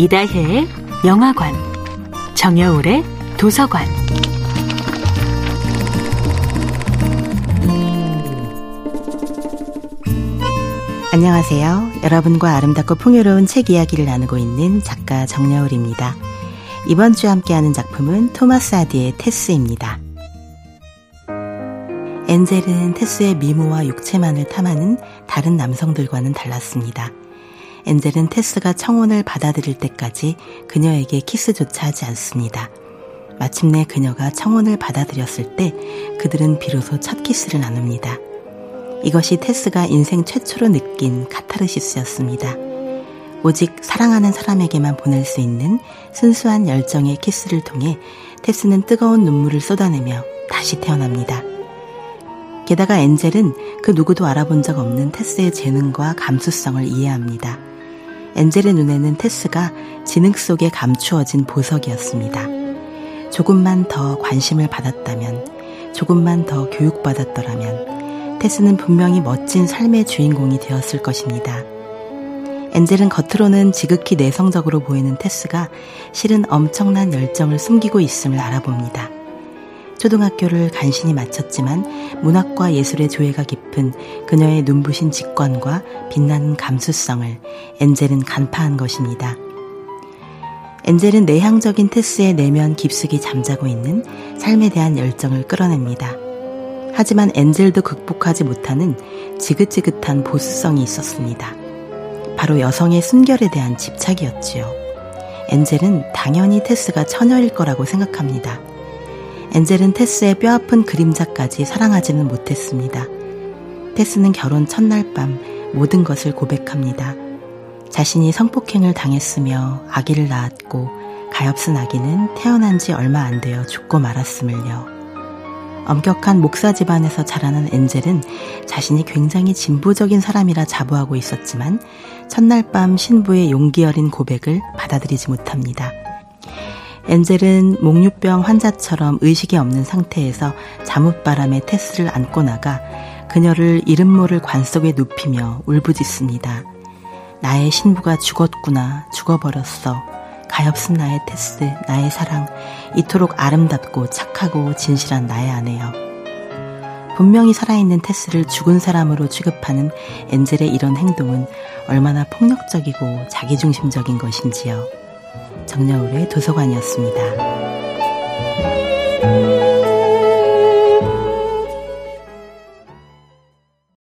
이다혜의 영화관, 정여울의 도서관. 안녕하세요. 여러분과 아름답고 풍요로운 책 이야기를 나누고 있는 작가 정여울입니다. 이번 주 함께하는 작품은 토마스 아디의 테스입니다. 엔젤은 테스의 미모와 육체만을 탐하는 다른 남성들과는 달랐습니다. 엔젤은 테스가 청혼을 받아들일 때까지 그녀에게 키스조차 하지 않습니다. 마침내 그녀가 청혼을 받아들였을 때 그들은 비로소 첫 키스를 나눕니다. 이것이 테스가 인생 최초로 느낀 카타르시스였습니다. 오직 사랑하는 사람에게만 보낼 수 있는 순수한 열정의 키스를 통해 테스는 뜨거운 눈물을 쏟아내며 다시 태어납니다. 게다가 엔젤은 그 누구도 알아본 적 없는 테스의 재능과 감수성을 이해합니다. 엔젤의 눈에는 테스가 지능 속에 감추어진 보석이었습니다. 조금만 더 관심을 받았다면, 조금만 더 교육받았더라면, 테스는 분명히 멋진 삶의 주인공이 되었을 것입니다. 엔젤은 겉으로는 지극히 내성적으로 보이는 테스가 실은 엄청난 열정을 숨기고 있음을 알아봅니다. 초등학교를 간신히 마쳤지만 문학과 예술의 조예가 깊은 그녀의 눈부신 직관과 빛나는 감수성을 엔젤은 간파한 것입니다. 엔젤은 내향적인 테스의 내면 깊숙이 잠자고 있는 삶에 대한 열정을 끌어냅니다. 하지만 엔젤도 극복하지 못하는 지긋지긋한 보수성이 있었습니다. 바로 여성의 순결에 대한 집착이었지요. 엔젤은 당연히 테스가 처녀일 거라고 생각합니다. 엔젤은 테스의 뼈아픈 그림자까지 사랑하지는 못했습니다. 테스는 결혼 첫날 밤 모든 것을 고백합니다. 자신이 성폭행을 당했으며 아기를 낳았고 가엾은 아기는 태어난 지 얼마 안 되어 죽고 말았음을요. 엄격한 목사 집안에서 자라는 엔젤은 자신이 굉장히 진보적인 사람이라 자부하고 있었지만 첫날 밤 신부의 용기 어린 고백을 받아들이지 못합니다. 엔젤은 목류병 환자처럼 의식이 없는 상태에서 잠옷바람에 테스를 안고 나가 그녀를 이름 모를 관 속에 눕히며 울부짖습니다. 나의 신부가 죽었구나, 죽어버렸어. 가엾은 나의 테스, 나의 사랑, 이토록 아름답고 착하고 진실한 나의 아내여. 분명히 살아있는 테스를 죽은 사람으로 취급하는 엔젤의 이런 행동은 얼마나 폭력적이고 자기중심적인 것인지요. 정여울의 도서관이었습니다.